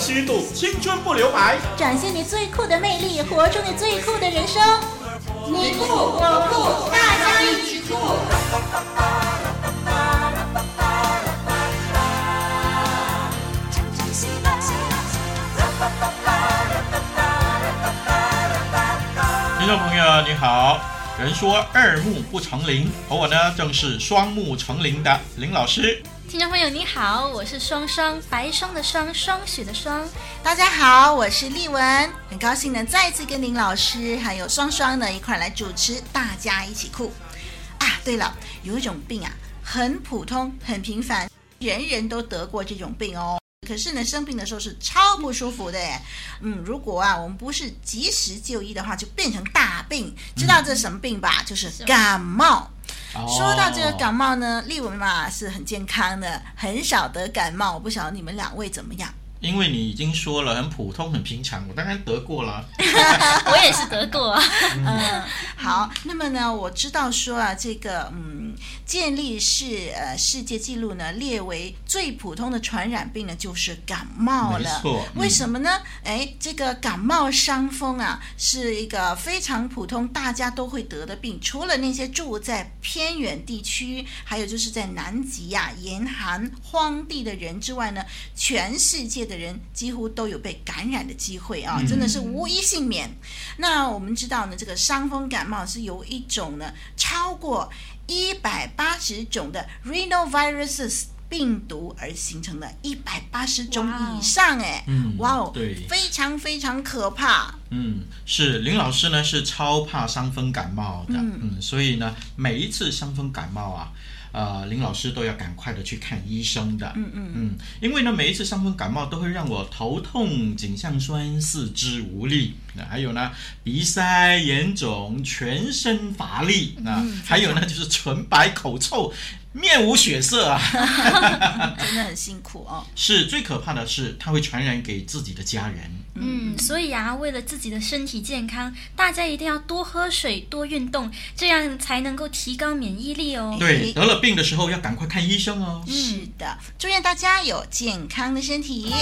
虚度，青春不留白，展现你最酷的魅力，活出你最酷的人生。你酷我酷，大家一起酷！听众朋友你好，人说二目不成林，而我呢正是双目成林的林老师。听众朋友你好，我是双双，白霜的霜，霜雪的霜。大家好，我是丽文，很高兴能再次跟林老师还有双双呢一块来主持，大家一起酷啊！对了，有一种病啊，很普通，很平凡，人人都得过这种病哦。可是呢，生病的时候是超不舒服的耶。嗯，如果啊我们不是及时就医的话，就变成大病。知道这是什么病吧？嗯、就是感冒。说到这个感冒呢，丽文嘛是很健康的，很少得感冒。我不晓得你们两位怎么样？因为你已经说了很普通、很平常，我当然得过了。我也是得过。嗯，好，那么呢，我知道说啊，这个嗯，建立是呃世界纪录呢列为最普通的传染病呢就是感冒了。没错。为什么呢？哎，这个感冒伤风啊是一个非常普通、大家都会得的病，除了那些住在偏远地区，还有就是在南极呀、啊、严寒荒地的人之外呢，全世界的人几乎都有被感染的机会啊，真的是无一幸免。嗯、那我们知道呢，这个伤风感冒是由一种呢超过一百八十种的 rhinoviruses 病毒而形成的，一百八十种以上哎，哇哦，对，非常非常可怕。嗯，是林老师呢是超怕伤风感冒的，嗯，嗯，所以呢每一次伤风感冒啊。呃，林老师都要赶快的去看医生的。嗯嗯嗯，因为呢，每一次伤风感冒都会让我头痛、颈项酸、四肢无力，那还有呢，鼻塞、眼肿、全身乏力，啊，还有呢，就是唇白、口臭。面无血色啊 真的很辛苦哦。是，最可怕的是，它会传染给自己的家人。嗯，所以啊，为了自己的身体健康，大家一定要多喝水、多运动，这样才能够提高免疫力哦。对，得了病的时候要赶快看医生哦。是的，祝愿大家有健康的身体。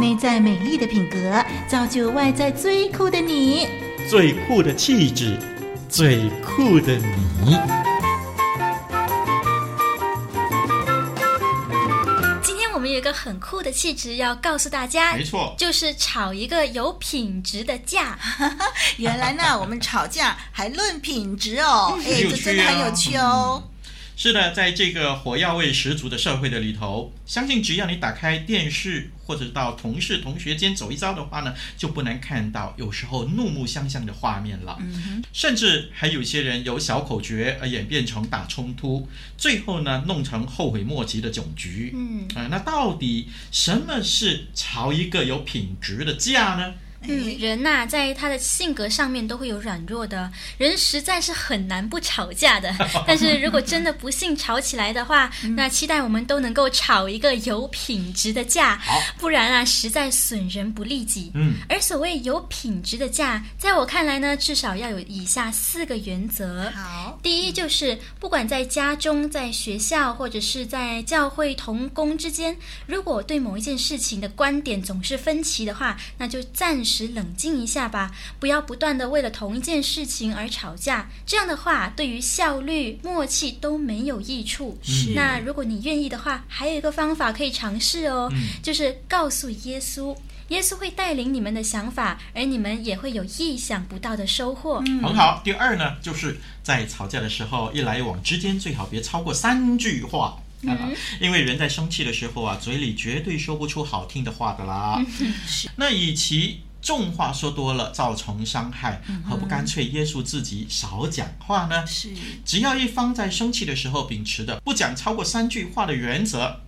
内在美丽的品格，造就外在最酷的你。最酷的气质，最酷的你。今天我们有一个很酷的气质要告诉大家，没错，就是吵一个有品质的架。原来呢，我们吵架还论品质哦，哎，这真的很有趣哦。是的，在这个火药味十足的社会的里头，相信只要你打开电视或者到同事同学间走一遭的话呢，就不难看到有时候怒目相向的画面了。嗯哼，甚至还有些人由小口诀而演变成大冲突，最后呢弄成后悔莫及的窘局。嗯啊、呃，那到底什么是吵一个有品质的架呢？嗯，人呐、啊，在他的性格上面都会有软弱的，人实在是很难不吵架的。但是如果真的不幸吵起来的话，那期待我们都能够吵一个有品质的架，不然啊，实在损人不利己。嗯，而所谓有品质的架，在我看来呢，至少要有以下四个原则。好，第一就是不管在家中、在学校或者是在教会同工之间，如果对某一件事情的观点总是分歧的话，那就暂时。时冷静一下吧，不要不断的为了同一件事情而吵架。这样的话，对于效率、默契都没有益处。是。那如果你愿意的话，还有一个方法可以尝试哦，嗯、就是告诉耶稣，耶稣会带领你们的想法，而你们也会有意想不到的收获。嗯、很好。第二呢，就是在吵架的时候，一来一往之间最好别超过三句话。嗯，因为人在生气的时候啊，嘴里绝对说不出好听的话的啦。是。那与其重话说多了造成伤害，何不干脆约束自己少讲话呢？是，只要一方在生气的时候秉持的不讲超过三句话的原则，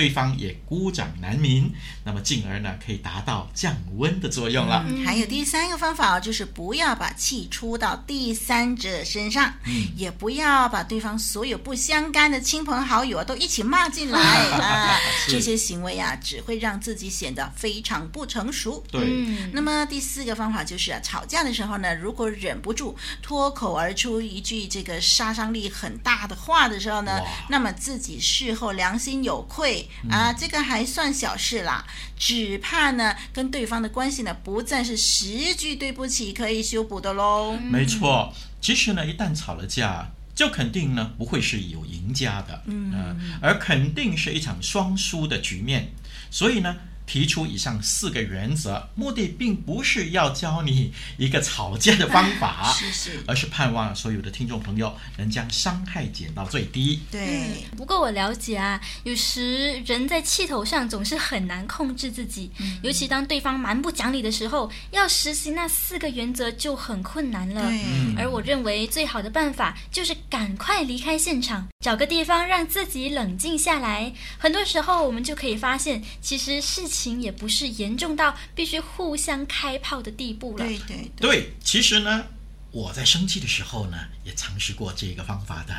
对方也孤掌难鸣，那么进而呢可以达到降温的作用了。嗯，还有第三个方法就是不要把气出到第三者身上，嗯，也不要把对方所有不相干的亲朋好友啊都一起骂进来 啊，这些行为啊只会让自己显得非常不成熟。对，嗯，那么第四个方法就是啊，吵架的时候呢，如果忍不住脱口而出一句这个杀伤力很大的话的时候呢，那么自己事后良心有愧。啊，这个还算小事啦，只怕呢，跟对方的关系呢，不再是十句对不起可以修补的喽。没错，其实呢，一旦吵了架，就肯定呢不会是有赢家的，嗯、呃，而肯定是一场双输的局面，所以呢。提出以上四个原则，目的并不是要教你一个吵架的方法，是是，而是盼望所有的听众朋友能将伤害减到最低。对，不过我了解啊，有时人在气头上总是很难控制自己，嗯、尤其当对方蛮不讲理的时候，要实行那四个原则就很困难了。对，而我认为最好的办法就是赶快离开现场，找个地方让自己冷静下来。很多时候，我们就可以发现，其实事情。情也不是严重到必须互相开炮的地步了。对对对，对，其实呢，我在生气的时候呢，也尝试过这个方法的。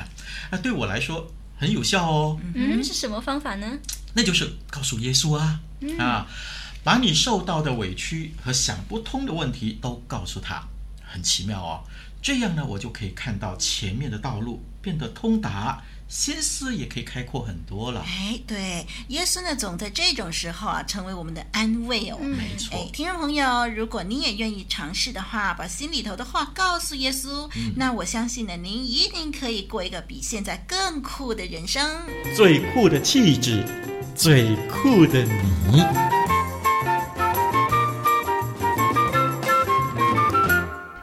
那对我来说很有效哦。嗯，是什么方法呢？那就是告诉耶稣啊，嗯、啊，把你受到的委屈和想不通的问题都告诉他。很奇妙哦，这样呢，我就可以看到前面的道路变得通达。心思也可以开阔很多了。哎，对，耶稣呢，总在这种时候啊，成为我们的安慰哦。没错。哎，听众朋友，如果你也愿意尝试的话，把心里头的话告诉耶稣，嗯、那我相信呢，您一定可以过一个比现在更酷的人生。最酷的气质，最酷的你。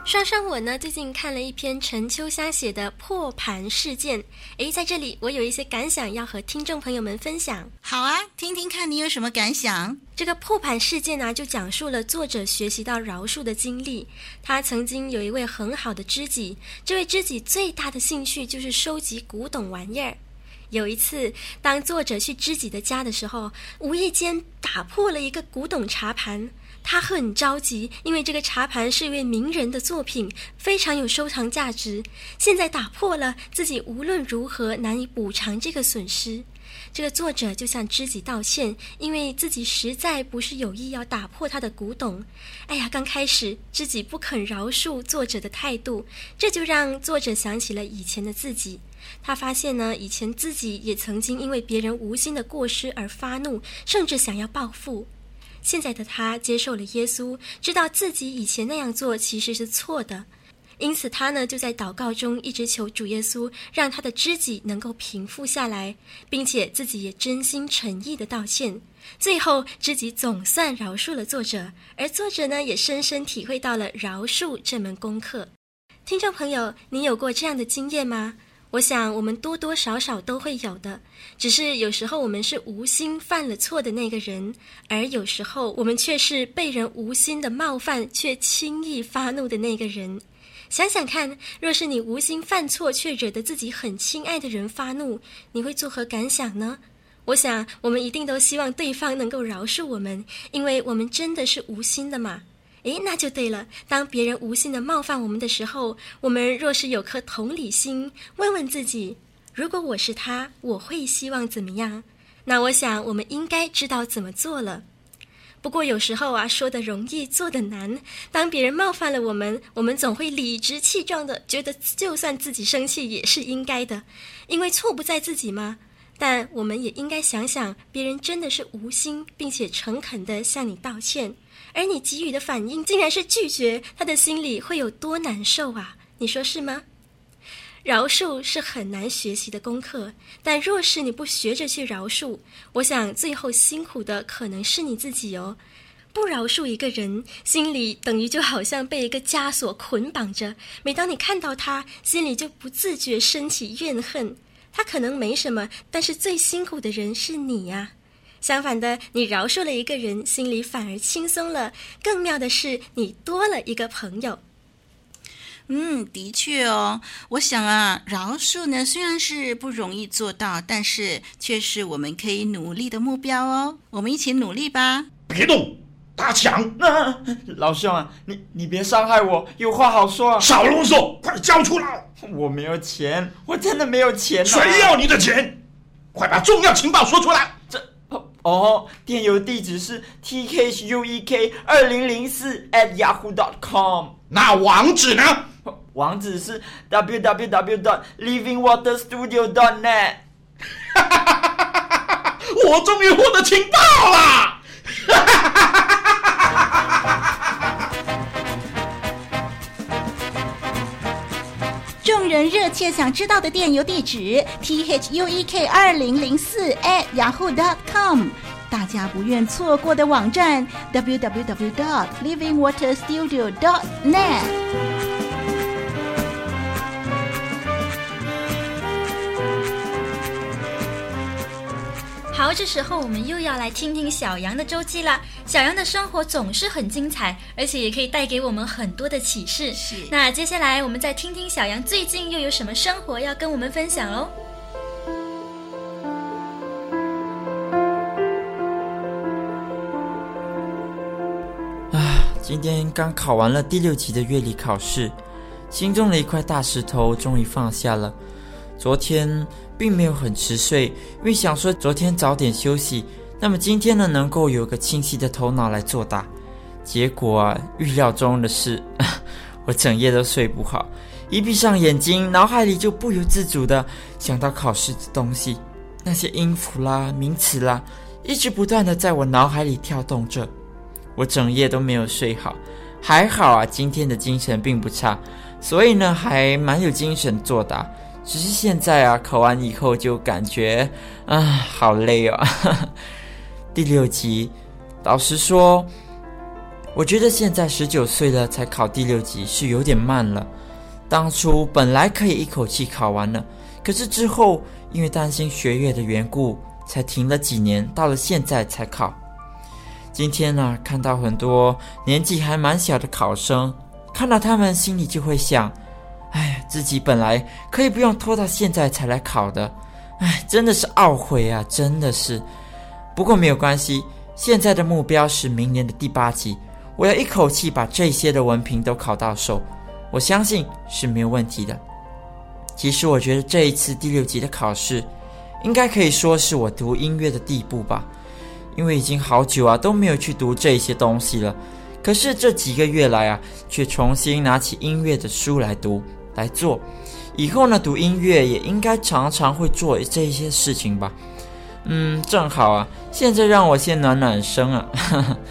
双双，我呢最近看了一篇陈秋香写的《破盘事件》，诶，在这里我有一些感想要和听众朋友们分享。好啊，听听看你有什么感想。这个破盘事件呢，就讲述了作者学习到饶恕的经历。他曾经有一位很好的知己，这位知己最大的兴趣就是收集古董玩意儿。有一次，当作者去知己的家的时候，无意间打破了一个古董茶盘。他很着急，因为这个茶盘是一位名人的作品，非常有收藏价值。现在打破了，自己无论如何难以补偿这个损失。这个作者就向知己道歉，因为自己实在不是有意要打破他的古董。哎呀，刚开始知己不肯饶恕作者的态度，这就让作者想起了以前的自己。他发现呢，以前自己也曾经因为别人无心的过失而发怒，甚至想要报复。现在的他接受了耶稣，知道自己以前那样做其实是错的，因此他呢就在祷告中一直求主耶稣，让他的知己能够平复下来，并且自己也真心诚意的道歉。最后，知己总算饶恕了作者，而作者呢也深深体会到了饶恕这门功课。听众朋友，你有过这样的经验吗？我想，我们多多少少都会有的，只是有时候我们是无心犯了错的那个人，而有时候我们却是被人无心的冒犯却轻易发怒的那个人。想想看，若是你无心犯错却惹得自己很亲爱的人发怒，你会作何感想呢？我想，我们一定都希望对方能够饶恕我们，因为我们真的是无心的嘛。诶，那就对了。当别人无心的冒犯我们的时候，我们若是有颗同理心，问问自己：如果我是他，我会希望怎么样？那我想，我们应该知道怎么做了。不过有时候啊，说得容易，做得难。当别人冒犯了我们，我们总会理直气壮地觉得，就算自己生气也是应该的，因为错不在自己吗？但我们也应该想想，别人真的是无心，并且诚恳地向你道歉。而你给予的反应竟然是拒绝，他的心里会有多难受啊？你说是吗？饶恕是很难学习的功课，但若是你不学着去饶恕，我想最后辛苦的可能是你自己哦。不饶恕一个人，心里等于就好像被一个枷锁捆绑着，每当你看到他，心里就不自觉升起怨恨。他可能没什么，但是最辛苦的人是你呀。相反的，你饶恕了一个人，心里反而轻松了。更妙的是，你多了一个朋友。嗯，的确哦。我想啊，饶恕呢虽然是不容易做到，但是却是我们可以努力的目标哦。我们一起努力吧。别动，大强！啊老兄啊，你你别伤害我，有话好说啊。少啰嗦，快交出来！我没有钱，我真的没有钱啊。谁要你的钱？快把重要情报说出来。这哦，电邮地址是 t k h u e k 二零零四 at yahoo dot com。那网址呢？网址是 w w w dot livingwaterstudio dot net。哈哈哈哈哈哈！我终于获得情报了！人热切想知道的电邮地址 t h u e k 二零零四 at yahoo dot com。大家不愿错过的网站 w w w dot livingwaterstudio dot net。好，这时候我们又要来听听小羊的周记了。小羊的生活总是很精彩，而且也可以带给我们很多的启示。是。那接下来我们再听听小羊最近又有什么生活要跟我们分享喽。今天刚考完了第六级的乐理考试，心中的一块大石头终于放下了。昨天并没有很迟睡，因为想说昨天早点休息，那么今天呢能够有个清晰的头脑来作答。结果啊，预料中的事，我整夜都睡不好，一闭上眼睛，脑海里就不由自主地想到考试的东西，那些音符啦、名词啦，一直不断地在我脑海里跳动着。我整夜都没有睡好，还好啊，今天的精神并不差，所以呢还蛮有精神作答。只是现在啊，考完以后就感觉啊，好累哦。第六级，老实说，我觉得现在十九岁了才考第六级是有点慢了。当初本来可以一口气考完了，可是之后因为担心学业的缘故，才停了几年，到了现在才考。今天呢、看到很多年纪还蛮小的考生，看到他们心里就会想：哎，自己本来可以不用拖到现在才来考的，哎，真的是懊悔啊，真的是。不过没有关系，现在的目标是明年的第八级，我要一口气把这些的文凭都考到手，我相信是没有问题的。其实我觉得这一次第六级的考试，应该可以说是我读音乐的地步吧。因为已经好久啊都没有去读这些东西了，可是这几个月来啊，却重新拿起音乐的书来读来做。以后呢，读音乐也应该常常会做这些事情吧。嗯，正好啊，现在让我先暖暖身啊。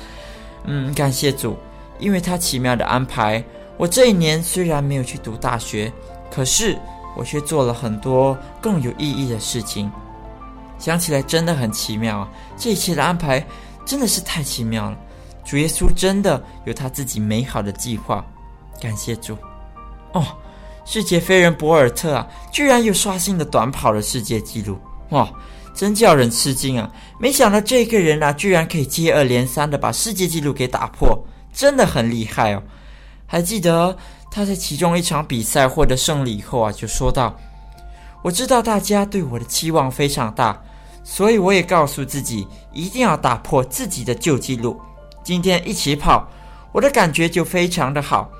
嗯，感谢主，因为他奇妙的安排，我这一年虽然没有去读大学，可是我却做了很多更有意义的事情。想起来真的很奇妙啊！这一切的安排真的是太奇妙了。主耶稣真的有他自己美好的计划，感谢主。哦，世界飞人博尔特啊，居然有刷新了短跑的世界纪录，哇，真叫人吃惊啊！没想到这个人啊，居然可以接二连三的把世界纪录给打破，真的很厉害哦。还记得他在其中一场比赛获得胜利以后啊，就说道：“我知道大家对我的期望非常大。”所以我也告诉自己，一定要打破自己的旧纪录。今天一起跑，我的感觉就非常的好。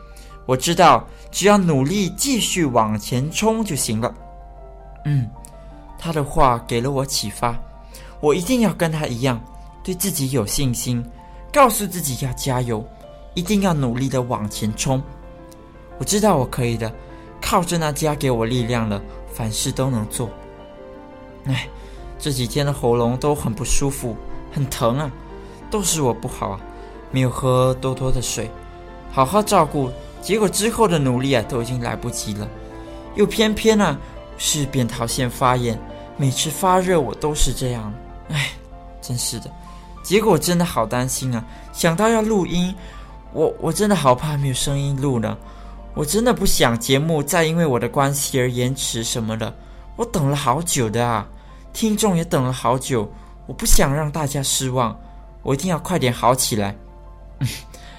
我知道，只要努力继续往前冲就行了。嗯，他的话给了我启发，我一定要跟他一样，对自己有信心，告诉自己要加油，一定要努力的往前冲。我知道我可以的，靠着那家给我力量了，凡事都能做。哎。这几天的喉咙都很不舒服，很疼啊，都是我不好啊，没有喝多多的水，好好照顾，结果之后的努力啊都已经来不及了，又偏偏啊是扁桃腺发炎，每次发热我都是这样，哎，真是的，结果我真的好担心啊，想到要录音，我我真的好怕没有声音录呢，我真的不想节目再因为我的关系而延迟什么的，我等了好久的啊。听众也等了好久，我不想让大家失望，我一定要快点好起来。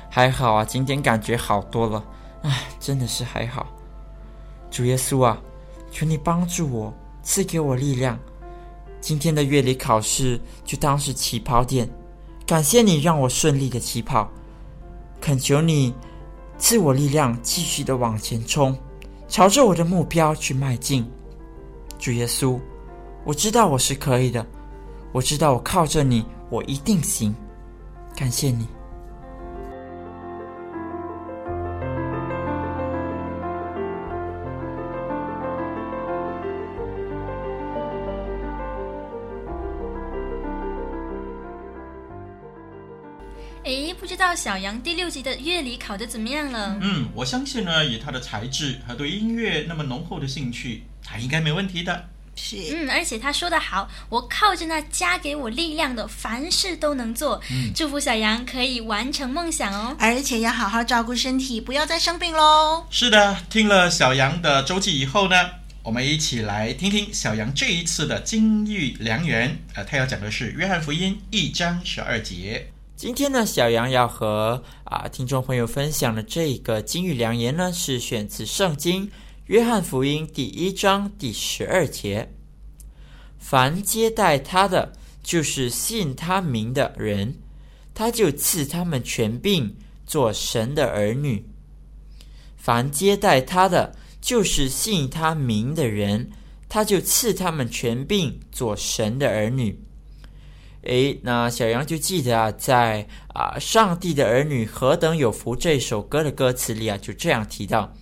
还好啊，今天感觉好多了，唉，真的是还好。主耶稣啊，求你帮助我，赐给我力量。今天的乐理考试就当是起跑点，感谢你让我顺利的起跑。恳求你赐我力量，继续的往前冲，朝着我的目标去迈进。主耶稣，我知道我是可以的，我知道我靠着你，我一定行。感谢你。诶，不知道小杨第六级的乐理考得怎么样了？嗯，我相信呢，以他的才智和对音乐那么浓厚的兴趣，他应该没问题的。是，嗯，而且他说的好，我靠着那加给我力量的，凡事都能做。嗯，祝福小杨可以完成梦想哦，而且要好好照顾身体，不要再生病喽。是的，听了小杨的周记以后呢，我们一起来听听小杨这一次的金玉良缘。呃，他要讲的是《约翰福音》一章十二节。今天呢，小杨要和啊听众朋友分享的这个金玉良言呢，是选自圣经约翰福音第一章第十二节：凡接待他的，就是信他名的人，他就赐他们权柄做神的儿女。凡接待他的，就是信他名的人，他就赐他们权柄做神的儿女。诶，那小杨就记得啊，在啊《上帝的儿女何等有福》这首歌的歌词里啊，就这样提到：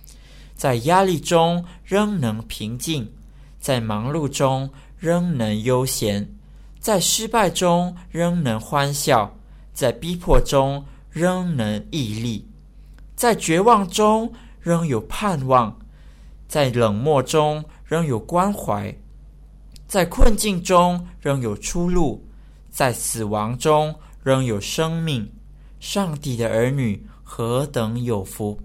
在压力中仍能平静，在忙碌中仍能悠闲，在失败中仍能欢笑，在逼迫中仍能屹立，在绝望中仍有盼望，在冷漠中仍有关怀，在困境中仍有出路。在死亡中仍有生命，上帝的儿女何等有福！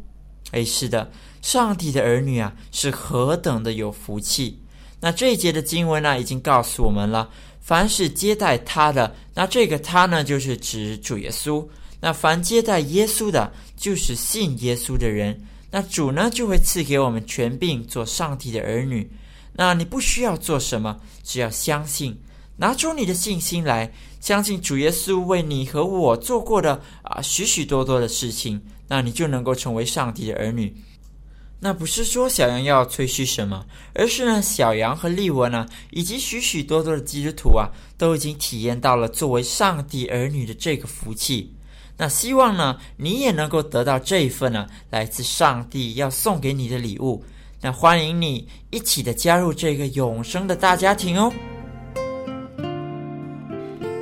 哎，是的，上帝的儿女啊，是何等的有福气。那这一节的经文呢，已经告诉我们了，凡是接待他的，那这个他呢，就是指主耶稣。那凡接待耶稣的，就是信耶稣的人。那主呢，就会赐给我们权柄，做上帝的儿女。那你不需要做什么，只要相信。拿出你的信心来，相信主耶稣为你和我做过的啊许许多多的事情，那你就能够成为上帝的儿女。那不是说小羊要吹嘘什么，而是呢，小羊和丽文呢，以及许许多多的基督徒啊，都已经体验到了作为上帝儿女的这个福气。那希望呢，你也能够得到这一份呢，来自上帝要送给你的礼物。那欢迎你一起的加入这个永生的大家庭哦。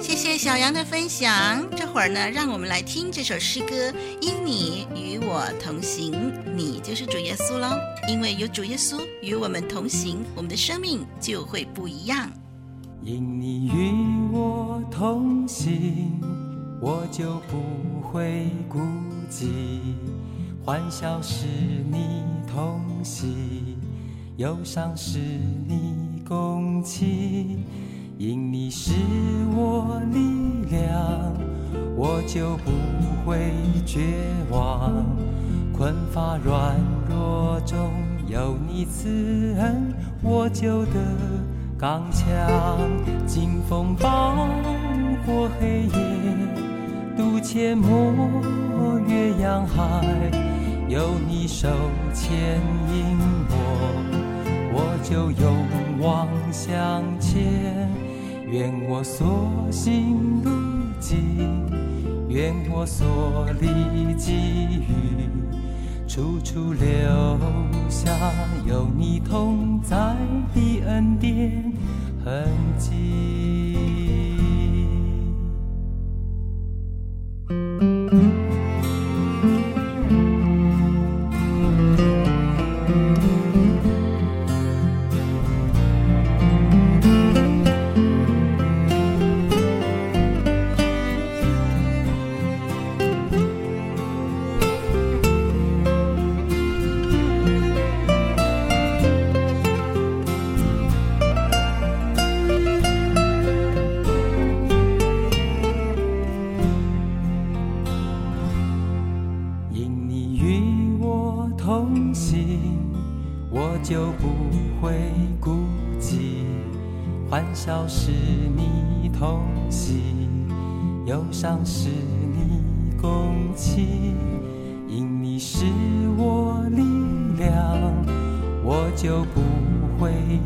谢谢小杨的分享，这会儿呢，让我们来听这首诗歌。因你与我同行，你就是主耶稣喽。因为有主耶稣与我们同行，我们的生命就会不一样。因你与我同行，我就不会孤寂。欢笑是你同喜，忧伤是你共泣。因你是我力量，我就不会绝望。困乏软弱中有你慈恩，我就得刚强。经风暴过黑夜，渡阡陌越洋海，有你手牵引我，我就勇往向前。愿我所行路径，愿我所立给予，处处留下有你同在的恩典痕迹。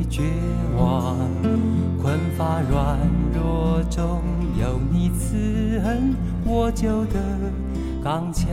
绝望。困乏软弱中有你慈恩，我就得刚强。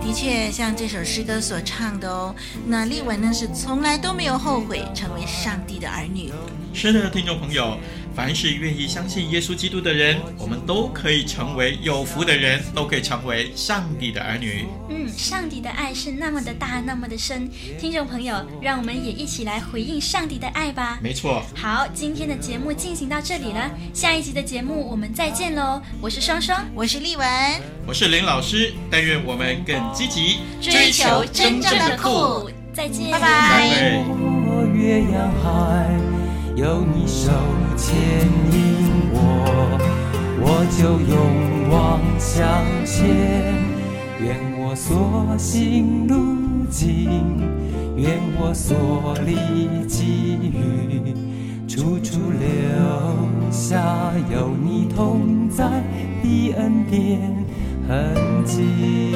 的确，像这首诗歌所唱的哦，那丽文呢是从来都没有后悔成为上帝的儿女。是的，听众朋友，凡是愿意相信耶稣基督的人，我们都可以成为有福的人，都可以成为上帝的儿女。嗯，上帝的爱是那么的大，那么的深。听众朋友，让我们也一起来回应上帝的爱吧。没错。好，今天的节目进行到这里了，下一集的节目我们再见喽。我是双双，我是丽文，我是林老师。但愿我们更积极追求真正的酷。再见，拜拜。有你手牵引我，我就勇往向前。愿我所行路径，愿我所历际遇，处处留下有你同在的恩典痕迹。